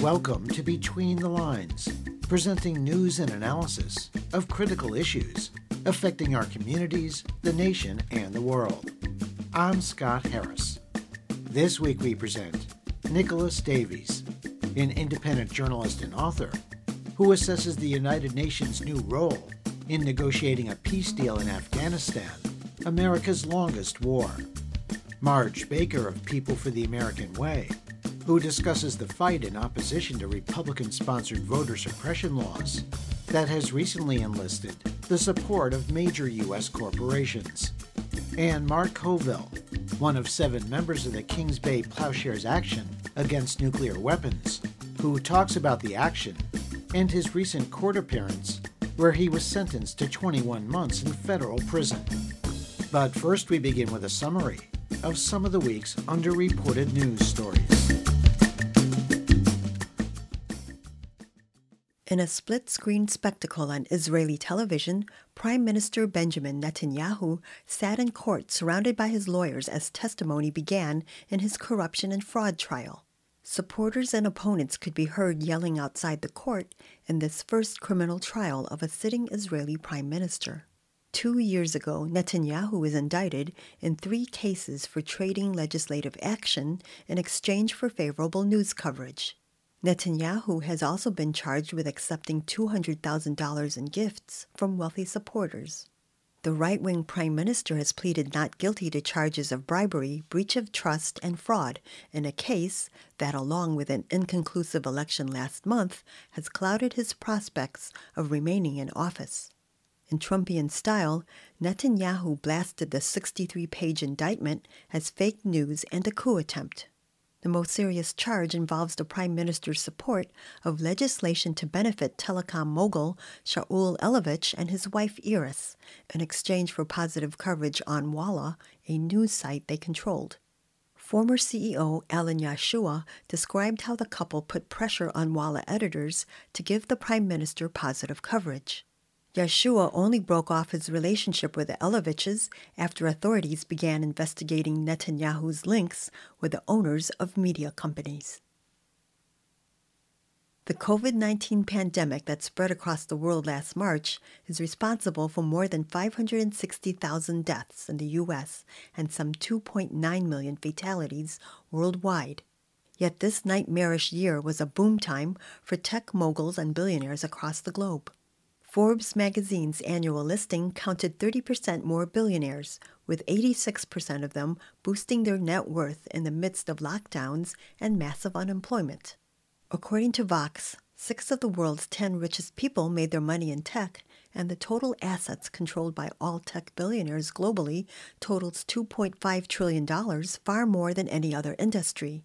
Welcome to Between the Lines, presenting news and analysis of critical issues affecting our communities, the nation, and the world. I'm Scott Harris. This week we present Nicholas Davies, an independent journalist and author who assesses the United Nations' new role in negotiating a peace deal in Afghanistan, America's longest war. Marge Baker of People for the American Way who discusses the fight in opposition to Republican sponsored voter suppression laws that has recently enlisted the support of major U.S. corporations. And Mark Colville, one of seven members of the Kings Bay Plowshares Action against nuclear weapons, who talks about the action and his recent court appearance where he was sentenced to 21 months in federal prison. But first, we begin with a summary of some of the week's underreported news stories. In a split screen spectacle on Israeli television, Prime Minister Benjamin Netanyahu sat in court surrounded by his lawyers as testimony began in his corruption and fraud trial. Supporters and opponents could be heard yelling outside the court in this first criminal trial of a sitting Israeli prime minister. Two years ago, Netanyahu was indicted in three cases for trading legislative action in exchange for favorable news coverage. Netanyahu has also been charged with accepting $200,000 in gifts from wealthy supporters. The right wing prime minister has pleaded not guilty to charges of bribery, breach of trust, and fraud in a case that, along with an inconclusive election last month, has clouded his prospects of remaining in office. In Trumpian style, Netanyahu blasted the 63 page indictment as fake news and a coup attempt. The most serious charge involves the Prime Minister's support of legislation to benefit telecom mogul Shaul Elovitch and his wife Iris in exchange for positive coverage on Walla, a news site they controlled. Former CEO Ilan Yeshua described how the couple put pressure on Walla editors to give the Prime Minister positive coverage. Yeshua only broke off his relationship with the Elovitches after authorities began investigating Netanyahu's links with the owners of media companies. The COVID 19 pandemic that spread across the world last March is responsible for more than 560,000 deaths in the U.S. and some 2.9 million fatalities worldwide. Yet this nightmarish year was a boom time for tech moguls and billionaires across the globe. Forbes magazine's annual listing counted 30% more billionaires, with 86% of them boosting their net worth in the midst of lockdowns and massive unemployment. According to Vox, six of the world's 10 richest people made their money in tech, and the total assets controlled by all tech billionaires globally totals $2.5 trillion, far more than any other industry.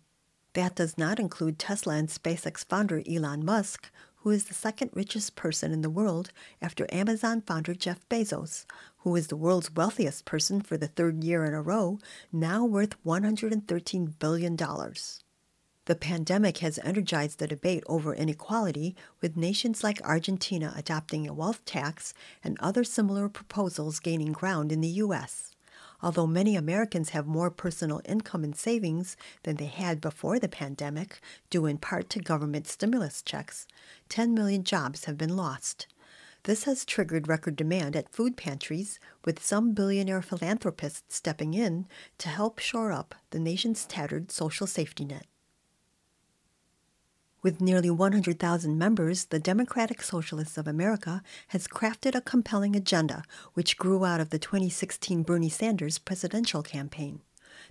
That does not include Tesla and SpaceX founder Elon Musk, who is the second richest person in the world after Amazon founder Jeff Bezos, who is the world's wealthiest person for the third year in a row, now worth $113 billion. The pandemic has energized the debate over inequality, with nations like Argentina adopting a wealth tax and other similar proposals gaining ground in the U.S. Although many Americans have more personal income and savings than they had before the pandemic, due in part to government stimulus checks, 10 million jobs have been lost. This has triggered record demand at food pantries, with some billionaire philanthropists stepping in to help shore up the nation's tattered social safety net. With nearly 100,000 members, the Democratic Socialists of America has crafted a compelling agenda which grew out of the 2016 Bernie Sanders presidential campaign.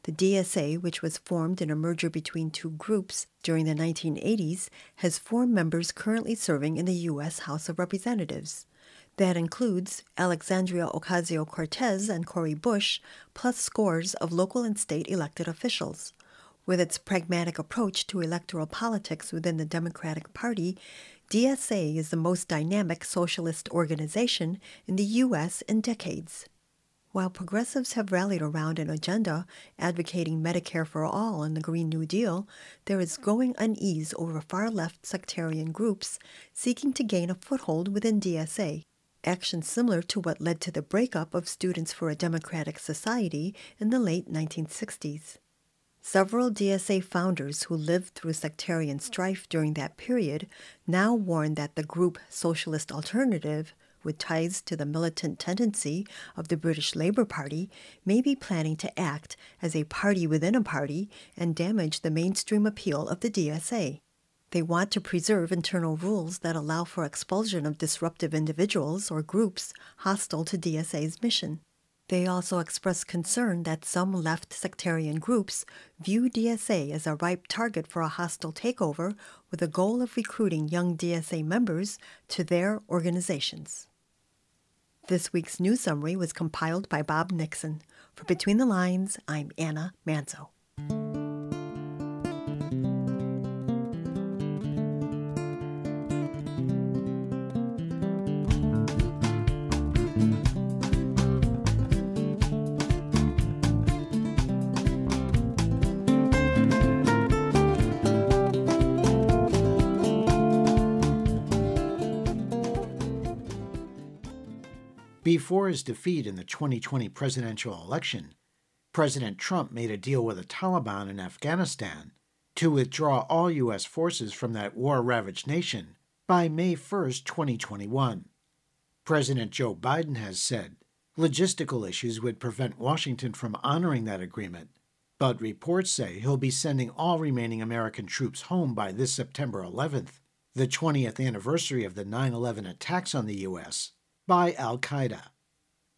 The DSA, which was formed in a merger between two groups during the 1980s, has four members currently serving in the U.S. House of Representatives. That includes Alexandria Ocasio Cortez and Cori Bush, plus scores of local and state elected officials. With its pragmatic approach to electoral politics within the Democratic Party, DSA is the most dynamic socialist organization in the U.S. in decades. While progressives have rallied around an agenda advocating Medicare for all and the Green New Deal, there is growing unease over far left sectarian groups seeking to gain a foothold within DSA, Actions similar to what led to the breakup of Students for a Democratic Society in the late 1960s. Several DSA founders who lived through sectarian strife during that period now warn that the group Socialist Alternative with ties to the militant tendency of the British Labour Party may be planning to act as a party within a party and damage the mainstream appeal of the DSA. They want to preserve internal rules that allow for expulsion of disruptive individuals or groups hostile to DSA's mission. They also express concern that some left sectarian groups view DSA as a ripe target for a hostile takeover with the goal of recruiting young DSA members to their organizations. This week's news summary was compiled by Bob Nixon. For Between the Lines, I'm Anna Manzo. Before his defeat in the 2020 presidential election, President Trump made a deal with the Taliban in Afghanistan to withdraw all U.S. forces from that war ravaged nation by May 1, 2021. President Joe Biden has said logistical issues would prevent Washington from honoring that agreement, but reports say he'll be sending all remaining American troops home by this September 11th, the 20th anniversary of the 9 11 attacks on the U.S by Al Qaeda.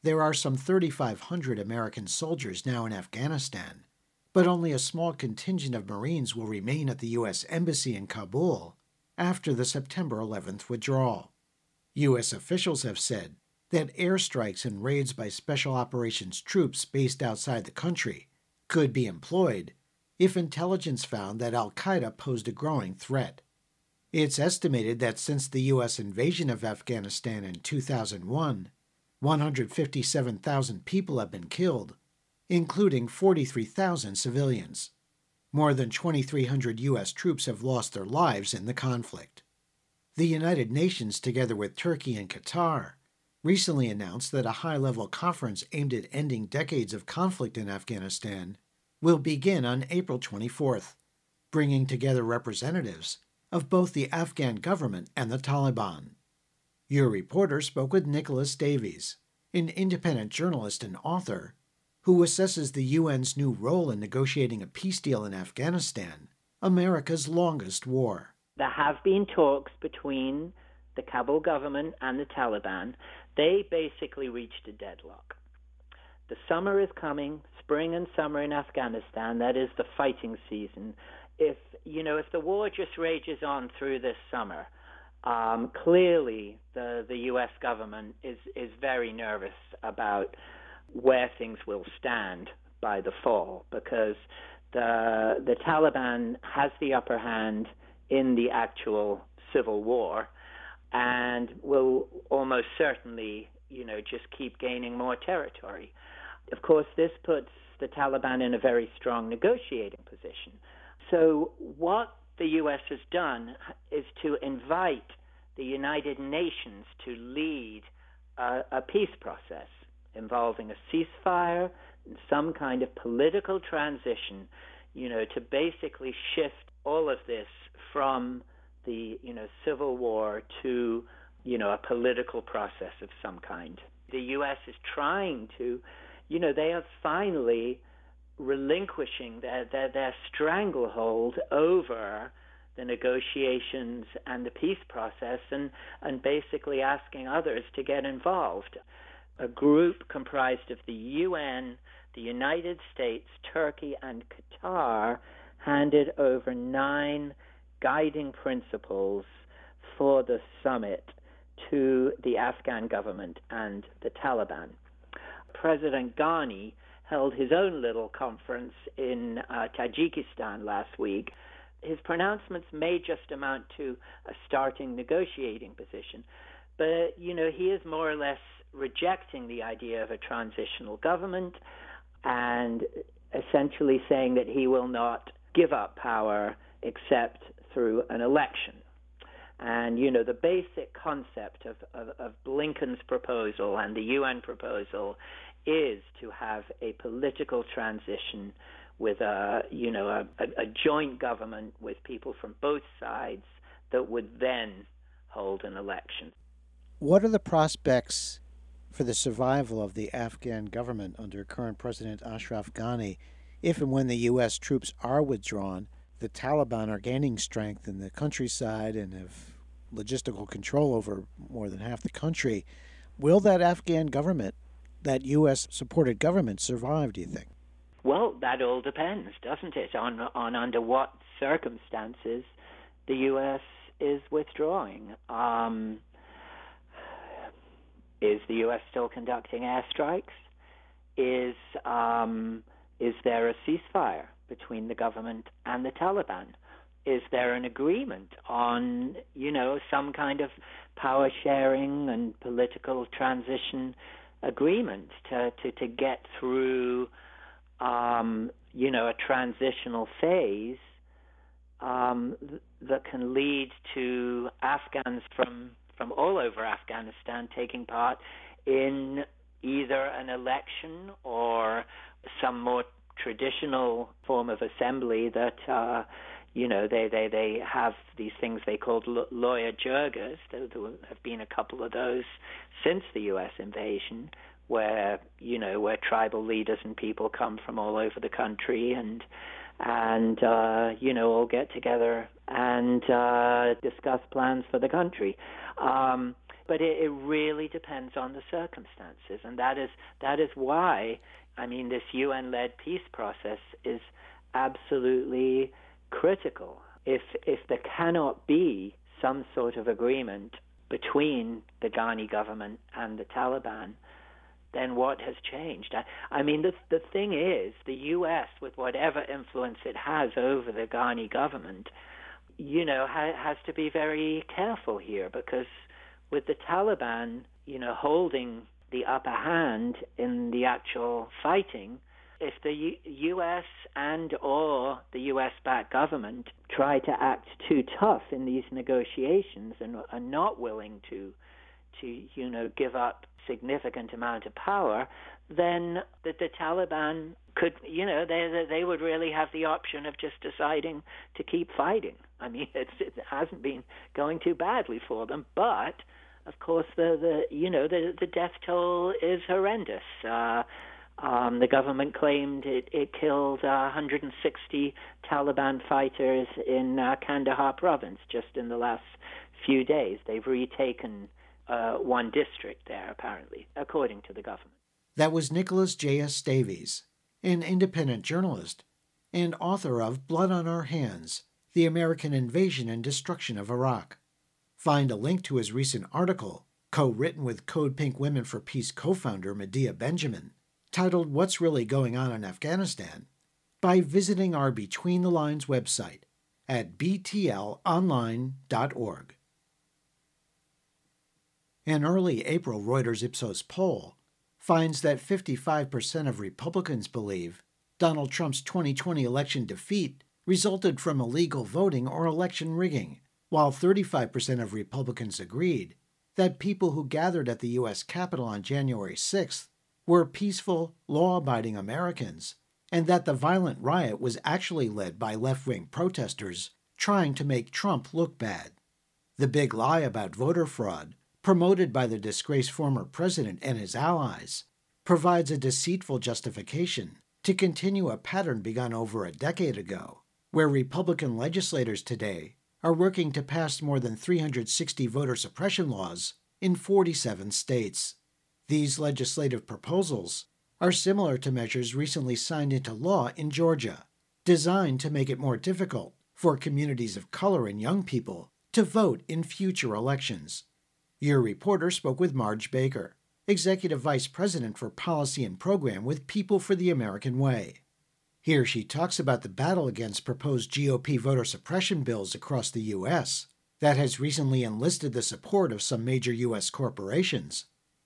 There are some 3,500 American soldiers now in Afghanistan, but only a small contingent of Marines will remain at the U.S. Embassy in Kabul after the September 11th withdrawal. U.S. officials have said that airstrikes and raids by Special Operations troops based outside the country could be employed if intelligence found that Al Qaeda posed a growing threat. It's estimated that since the U.S. invasion of Afghanistan in 2001, 157,000 people have been killed, including 43,000 civilians. More than 2,300 U.S. troops have lost their lives in the conflict. The United Nations, together with Turkey and Qatar, recently announced that a high level conference aimed at ending decades of conflict in Afghanistan will begin on April 24th, bringing together representatives of both the Afghan government and the Taliban. Your reporter spoke with Nicholas Davies, an independent journalist and author, who assesses the UN's new role in negotiating a peace deal in Afghanistan, America's longest war. There have been talks between the Kabul government and the Taliban. They basically reached a deadlock. The summer is coming, spring and summer in Afghanistan, that is the fighting season if you know if the war just rages on through this summer, um, clearly the the U.S. government is is very nervous about where things will stand by the fall because the the Taliban has the upper hand in the actual civil war and will almost certainly you know just keep gaining more territory. Of course, this puts the Taliban in a very strong negotiating position so, what the U.S. has done is to invite the United Nations to lead a, a peace process involving a ceasefire and some kind of political transition, you know, to basically shift all of this from the, you know, civil war to, you know, a political process of some kind. The U.S. is trying to, you know, they have finally relinquishing their, their, their stranglehold over the negotiations and the peace process and, and basically asking others to get involved. A group comprised of the UN, the United States, Turkey, and Qatar handed over nine guiding principles for the summit to the Afghan government and the Taliban. President Ghani held his own little conference in uh, Tajikistan last week. His pronouncements may just amount to a starting negotiating position, but you know he is more or less rejecting the idea of a transitional government and essentially saying that he will not give up power except through an election. And, you know, the basic concept of, of, of, Blinken's proposal and the UN proposal is to have a political transition with a, you know, a, a joint government with people from both sides that would then hold an election. What are the prospects for the survival of the Afghan government under current President Ashraf Ghani if and when the U.S. troops are withdrawn? The Taliban are gaining strength in the countryside and have logistical control over more than half the country. Will that Afghan government, that U.S. supported government, survive, do you think? Well, that all depends, doesn't it, on, on under what circumstances the U.S. is withdrawing. Um, is the U.S. still conducting airstrikes? Is um, is there a ceasefire between the government and the Taliban? Is there an agreement on, you know, some kind of power sharing and political transition agreement to, to, to get through, um, you know, a transitional phase um, th- that can lead to Afghans from from all over Afghanistan taking part in either an election or some more traditional form of assembly that uh, you know they, they, they have these things they called loya jirgas. There, there have been a couple of those since the U.S. invasion, where you know where tribal leaders and people come from all over the country and and uh, you know all get together and uh, discuss plans for the country. Um, but it, it really depends on the circumstances, and that is that is why I mean this UN-led peace process is absolutely critical. If if there cannot be some sort of agreement between the Ghani government and the Taliban, then what has changed? I, I mean, the the thing is, the U.S. with whatever influence it has over the Ghani government, you know, ha, has to be very careful here because with the Taliban, you know, holding the upper hand in the actual fighting, if the U- U.S. and or the U.S.-backed government try to act too tough in these negotiations and are not willing to, to you know, give up significant amount of power, then the, the Taliban could, you know, they they would really have the option of just deciding to keep fighting. I mean, it hasn't been going too badly for them, but of course, the the you know the the death toll is horrendous. Uh, um, the government claimed it, it killed uh, 160 Taliban fighters in uh, Kandahar province just in the last few days. They've retaken uh, one district there, apparently, according to the government. That was Nicholas J.S. Davies, an independent journalist and author of Blood on Our Hands The American Invasion and Destruction of Iraq. Find a link to his recent article, co written with Code Pink Women for Peace co founder Medea Benjamin, titled What's Really Going On in Afghanistan, by visiting our Between the Lines website at btlonline.org. An early April Reuters Ipsos poll finds that 55% of Republicans believe Donald Trump's 2020 election defeat resulted from illegal voting or election rigging, while 35% of Republicans agreed that people who gathered at the U.S. Capitol on January 6th were peaceful, law abiding Americans, and that the violent riot was actually led by left wing protesters trying to make Trump look bad. The big lie about voter fraud promoted by the disgraced former president and his allies, provides a deceitful justification to continue a pattern begun over a decade ago, where Republican legislators today are working to pass more than 360 voter suppression laws in 47 states. These legislative proposals are similar to measures recently signed into law in Georgia, designed to make it more difficult for communities of color and young people to vote in future elections. Your reporter spoke with Marge Baker, Executive Vice President for Policy and Program with People for the American Way. Here she talks about the battle against proposed GOP voter suppression bills across the U.S. that has recently enlisted the support of some major U.S. corporations,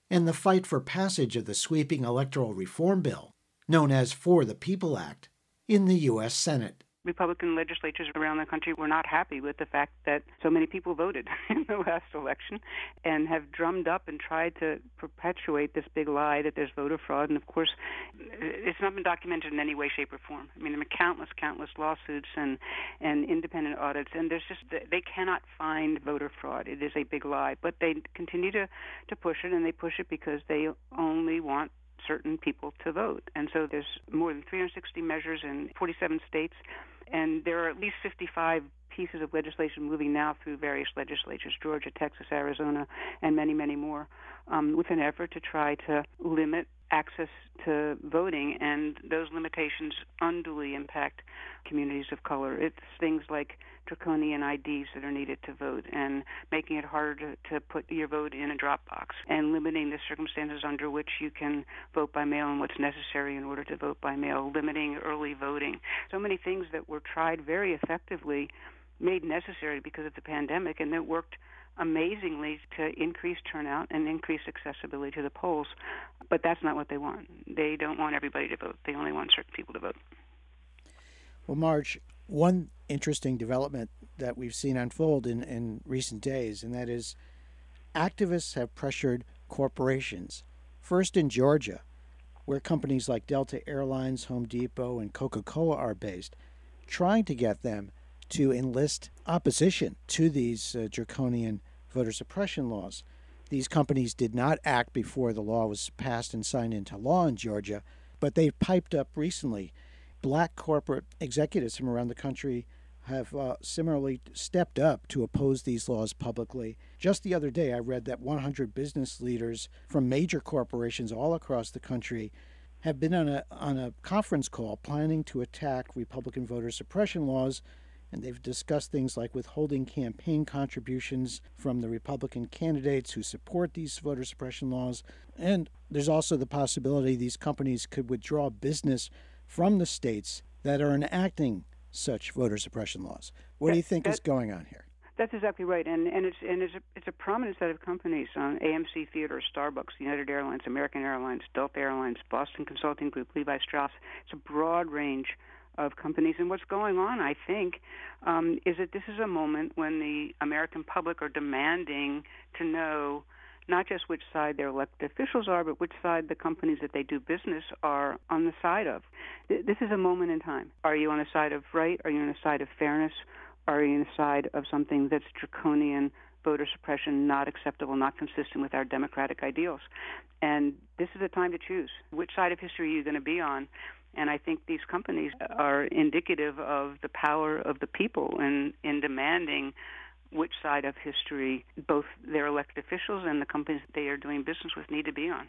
and the fight for passage of the sweeping electoral reform bill, known as For the People Act, in the U.S. Senate. Republican legislatures around the country were not happy with the fact that so many people voted in the last election and have drummed up and tried to perpetuate this big lie that there's voter fraud. And of course, it's not been documented in any way, shape, or form. I mean, there are countless, countless lawsuits and, and independent audits, and there's just, they cannot find voter fraud. It is a big lie. But they continue to, to push it, and they push it because they only want certain people to vote. And so there's more than 360 measures in 47 states, and there are at least 55 pieces of legislation moving now through various legislatures Georgia, Texas, Arizona, and many, many more um, with an effort to try to limit access to voting, and those limitations unduly impact communities of color. It's things like draconian IDs that are needed to vote and making it harder to, to put your vote in a drop box and limiting the circumstances under which you can vote by mail and what's necessary in order to vote by mail, limiting early voting. So many things that were tried very effectively made necessary because of the pandemic and that worked amazingly to increase turnout and increase accessibility to the polls. But that's not what they want. They don't want everybody to vote. They only want certain people to vote. Well, Marge, one interesting development that we've seen unfold in, in recent days, and that is activists have pressured corporations, first in Georgia, where companies like Delta Airlines, Home Depot, and Coca Cola are based, trying to get them to enlist opposition to these uh, draconian voter suppression laws. These companies did not act before the law was passed and signed into law in Georgia, but they've piped up recently black corporate executives from around the country have uh, similarly stepped up to oppose these laws publicly. Just the other day, I read that 100 business leaders from major corporations all across the country have been on a, on a conference call planning to attack Republican voter suppression laws. And they've discussed things like withholding campaign contributions from the Republican candidates who support these voter suppression laws. And there's also the possibility these companies could withdraw business from the states that are enacting such voter suppression laws. What do you think is going on here? That's exactly right, and and it's and it's a, it's a prominent set of companies: um, AMC Theater, Starbucks, United Airlines, American Airlines, Delta Airlines, Boston Consulting Group, Levi Strauss. It's a broad range of companies. And what's going on, I think, um, is that this is a moment when the American public are demanding to know not just which side their elected officials are, but which side the companies that they do business are on the side of. This is a moment in time. Are you on the side of right? Are you on the side of fairness? Are you on the side of something that's draconian, voter suppression, not acceptable, not consistent with our democratic ideals? And this is a time to choose. Which side of history are you going to be on? And I think these companies are indicative of the power of the people in, in demanding which side of history both their elected officials and the companies they are doing business with need to be on.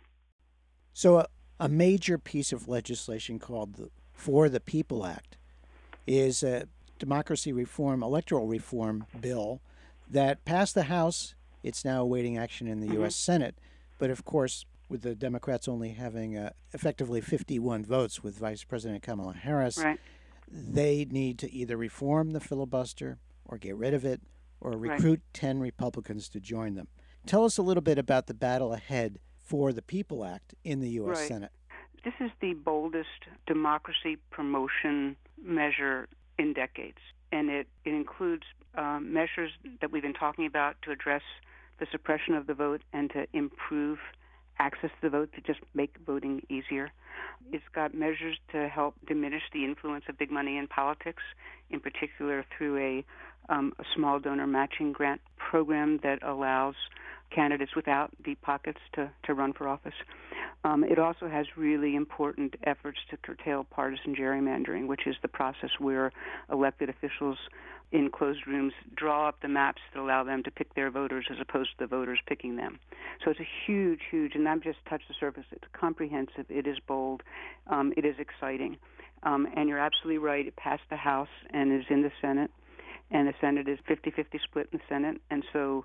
So, a, a major piece of legislation called the For the People Act is a democracy reform, electoral reform bill that passed the House. It's now awaiting action in the mm-hmm. U.S. Senate. But of course, with the Democrats only having uh, effectively 51 votes with Vice President Kamala Harris, right. they need to either reform the filibuster or get rid of it or recruit right. 10 Republicans to join them. Tell us a little bit about the battle ahead for the People Act in the U.S. Right. Senate. This is the boldest democracy promotion measure in decades, and it, it includes um, measures that we've been talking about to address the suppression of the vote and to improve access to the vote to just make voting easier. It's got measures to help diminish the influence of big money in politics, in particular through a um, a small donor matching grant program that allows candidates without deep pockets to, to run for office. Um, it also has really important efforts to curtail partisan gerrymandering, which is the process where elected officials in closed rooms draw up the maps that allow them to pick their voters as opposed to the voters picking them. So it's a huge, huge, and I've just touched the surface. It's comprehensive, it is bold, um, it is exciting. Um, and you're absolutely right, it passed the House and is in the Senate and the Senate is 50 50 split in the Senate. And so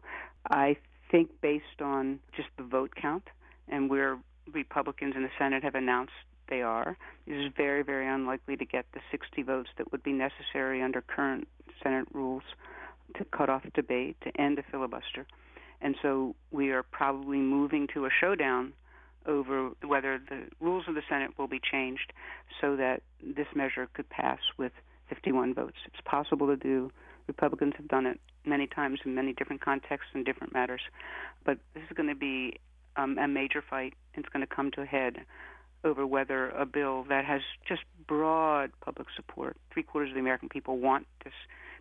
I think based on just the vote count and where Republicans in the Senate have announced they are, it is very, very unlikely to get the 60 votes that would be necessary under current Senate rules to cut off debate, to end a filibuster. And so we are probably moving to a showdown over whether the rules of the Senate will be changed so that this measure could pass with 51 votes. It's possible to do. Republicans have done it many times in many different contexts and different matters. But this is going to be um, a major fight. It's going to come to a head over whether a bill that has just broad public support, three quarters of the American people want this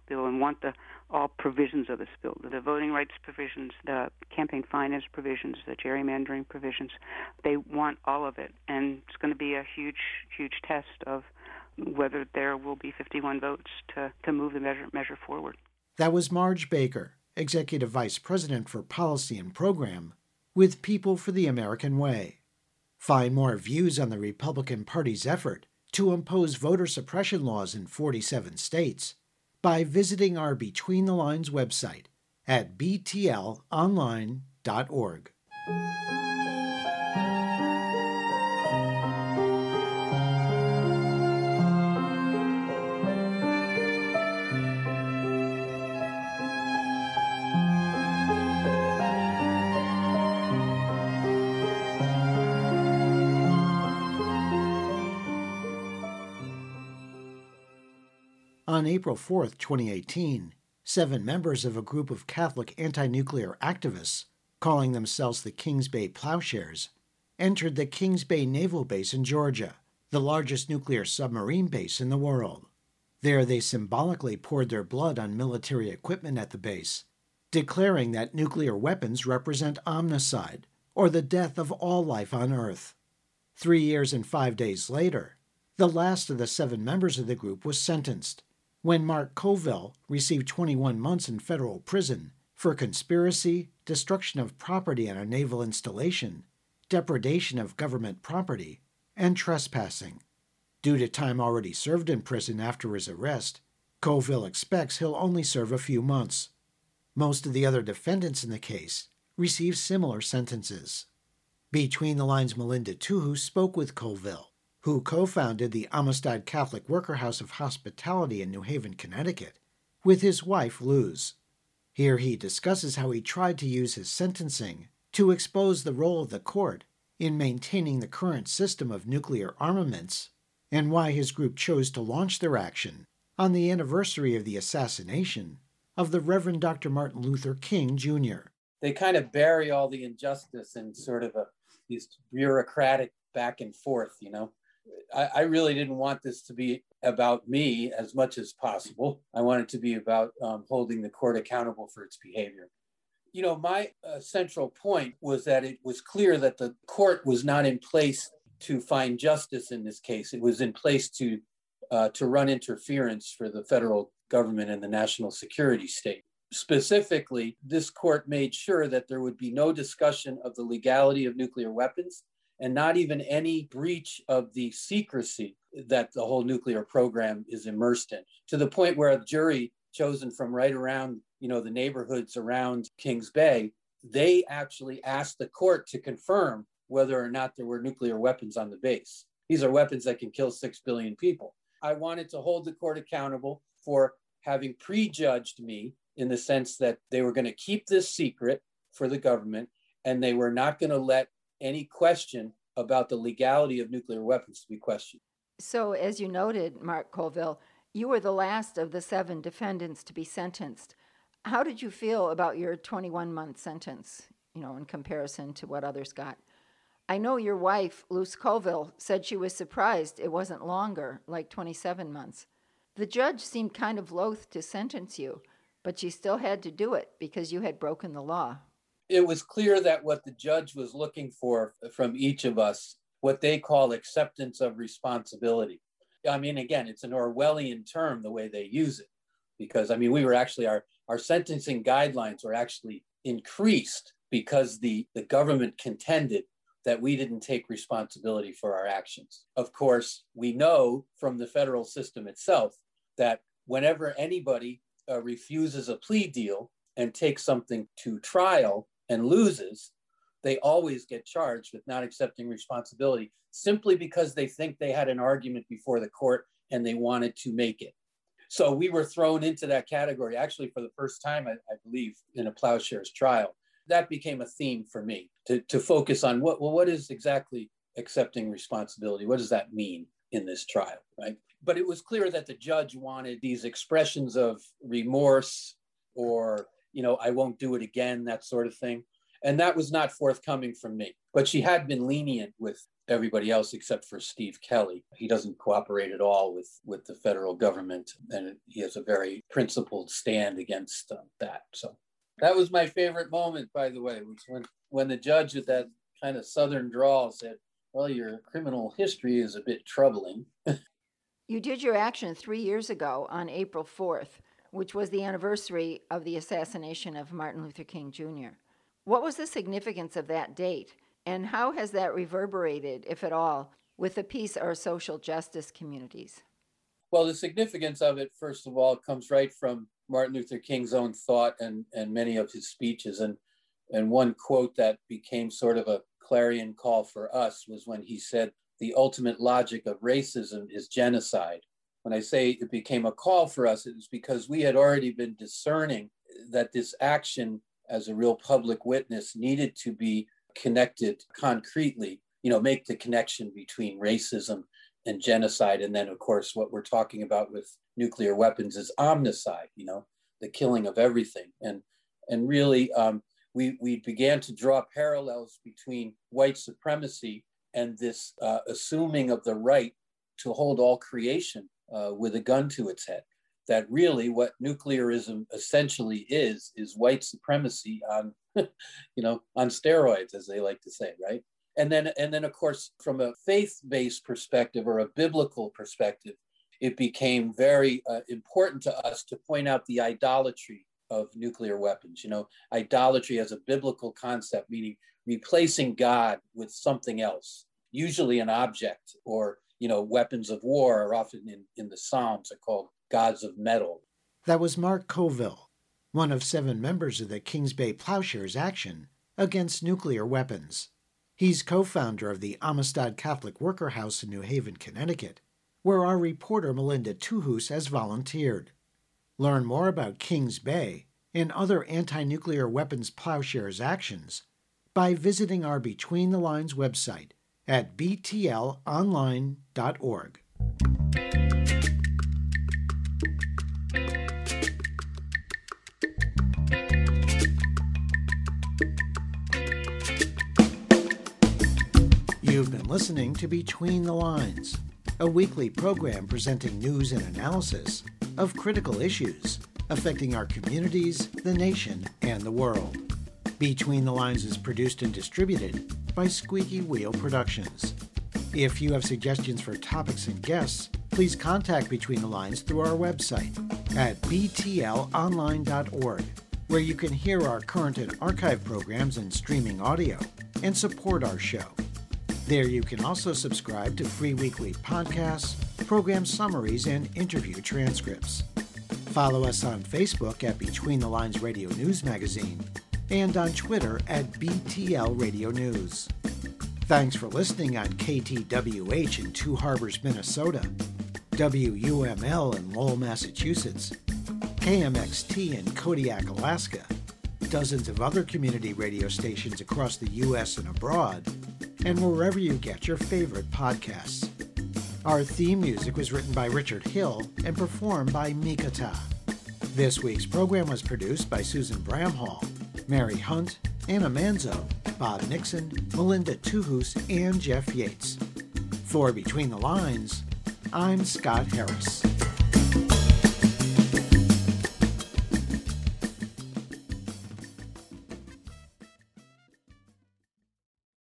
bill and want the all provisions of this bill, the voting rights provisions, the campaign finance provisions, the gerrymandering provisions. They want all of it, and it's going to be a huge, huge test of whether there will be 51 votes to, to move the measure, measure forward. That was Marge Baker, Executive Vice President for Policy and Program with People for the American Way. Find more views on the Republican Party's effort to impose voter suppression laws in 47 states by visiting our Between the Lines website at btlonline.org. On April 4, 2018, seven members of a group of Catholic anti nuclear activists, calling themselves the Kings Bay Plowshares, entered the Kings Bay Naval Base in Georgia, the largest nuclear submarine base in the world. There, they symbolically poured their blood on military equipment at the base, declaring that nuclear weapons represent omnicide, or the death of all life on Earth. Three years and five days later, the last of the seven members of the group was sentenced when Mark Colville received 21 months in federal prison for conspiracy, destruction of property on a naval installation, depredation of government property, and trespassing. Due to time already served in prison after his arrest, Colville expects he'll only serve a few months. Most of the other defendants in the case received similar sentences. Between the Lines Melinda Tuhus spoke with Covell who co founded the Amistad Catholic Worker House of Hospitality in New Haven, Connecticut, with his wife Luz. Here he discusses how he tried to use his sentencing to expose the role of the court in maintaining the current system of nuclear armaments, and why his group chose to launch their action on the anniversary of the assassination of the Reverend Dr. Martin Luther King Jr. They kind of bury all the injustice in sort of a these bureaucratic back and forth, you know. I, I, really didn't want this to be about me as much as possible. I want it to be about um, holding the court accountable for its behavior. You know, my uh, central point was that it was clear that the court was not in place to find justice in this case. It was in place to uh, to run interference for the federal government and the national security state. Specifically, this court made sure that there would be no discussion of the legality of nuclear weapons and not even any breach of the secrecy that the whole nuclear program is immersed in to the point where a jury chosen from right around you know the neighborhoods around kings bay they actually asked the court to confirm whether or not there were nuclear weapons on the base. These are weapons that can kill 6 billion people. I wanted to hold the court accountable for having prejudged me in the sense that they were going to keep this secret for the government and they were not going to let any question about the legality of nuclear weapons to be questioned. So, as you noted, Mark Colville, you were the last of the seven defendants to be sentenced. How did you feel about your 21 month sentence, you know, in comparison to what others got? I know your wife, Luz Colville, said she was surprised it wasn't longer, like 27 months. The judge seemed kind of loath to sentence you, but she still had to do it because you had broken the law it was clear that what the judge was looking for from each of us, what they call acceptance of responsibility. I mean, again, it's an Orwellian term the way they use it, because I mean, we were actually our our sentencing guidelines were actually increased because the the government contended that we didn't take responsibility for our actions. Of course, we know from the federal system itself that whenever anybody uh, refuses a plea deal and takes something to trial, and loses, they always get charged with not accepting responsibility simply because they think they had an argument before the court and they wanted to make it. So we were thrown into that category actually for the first time, I, I believe, in a plowshares trial. that became a theme for me to, to focus on what well what is exactly accepting responsibility what does that mean in this trial right but it was clear that the judge wanted these expressions of remorse or you know i won't do it again that sort of thing. And that was not forthcoming from me. But she had been lenient with everybody else except for steve kelly. He doesn't cooperate at all with with the federal government and he has a very principled stand against uh, that. So that was my favorite moment, by the way, was when, when the judge with that kind of southern drawl said, Well, your criminal history is a bit troubling. you did your action three years ago on April 4th, which was the anniversary of the assassination of Martin Luther King Jr. What was the significance of that date, and how has that reverberated, if at all, with the peace or social justice communities? Well, the significance of it, first of all, comes right from Martin Luther King's own thought and, and many of his speeches. And, and one quote that became sort of a clarion call for us was when he said, The ultimate logic of racism is genocide. When I say it became a call for us, it was because we had already been discerning that this action as a real public witness needed to be connected concretely, you know, make the connection between racism and genocide. And then, of course, what we're talking about with nuclear weapons is omnicide, you know, the killing of everything. And, and really, um, we, we began to draw parallels between white supremacy and this uh, assuming of the right to hold all creation uh, with a gun to its head. That really what nuclearism essentially is, is white supremacy on, you know, on steroids, as they like to say, right? And then, and then of course, from a faith-based perspective or a biblical perspective, it became very uh, important to us to point out the idolatry of nuclear weapons. You know, idolatry as a biblical concept, meaning replacing God with something else, usually an object or, you know, weapons of war are often in, in the Psalms are called gods of metal. That was Mark Colville, one of seven members of the Kings Bay Plowshares Action against nuclear weapons. He's co founder of the Amistad Catholic Worker House in New Haven, Connecticut, where our reporter Melinda Tuhus has volunteered. Learn more about Kings Bay and other anti nuclear weapons plowshares actions by visiting our Between the Lines website at btlonline.org. You've been listening to Between the Lines a weekly program presenting news and analysis of critical issues affecting our communities, the nation, and the world. Between the Lines is produced and distributed by Squeaky Wheel Productions. If you have suggestions for topics and guests, please contact Between the Lines through our website at btlonline.org, where you can hear our current and archive programs and streaming audio and support our show. There you can also subscribe to free weekly podcasts, program summaries, and interview transcripts. Follow us on Facebook at Between the Lines Radio News Magazine and on Twitter at BTL Radio News. Thanks for listening on KTWH in Two Harbors, Minnesota, WUML in Lowell, Massachusetts, KMXT in Kodiak, Alaska, dozens of other community radio stations across the U.S. and abroad, and wherever you get your favorite podcasts. Our theme music was written by Richard Hill and performed by Mikata. This week's program was produced by Susan Bramhall, Mary Hunt, Anna Manzo, Bob Nixon, Melinda Tuhus, and Jeff Yates. For Between the Lines, I'm Scott Harris.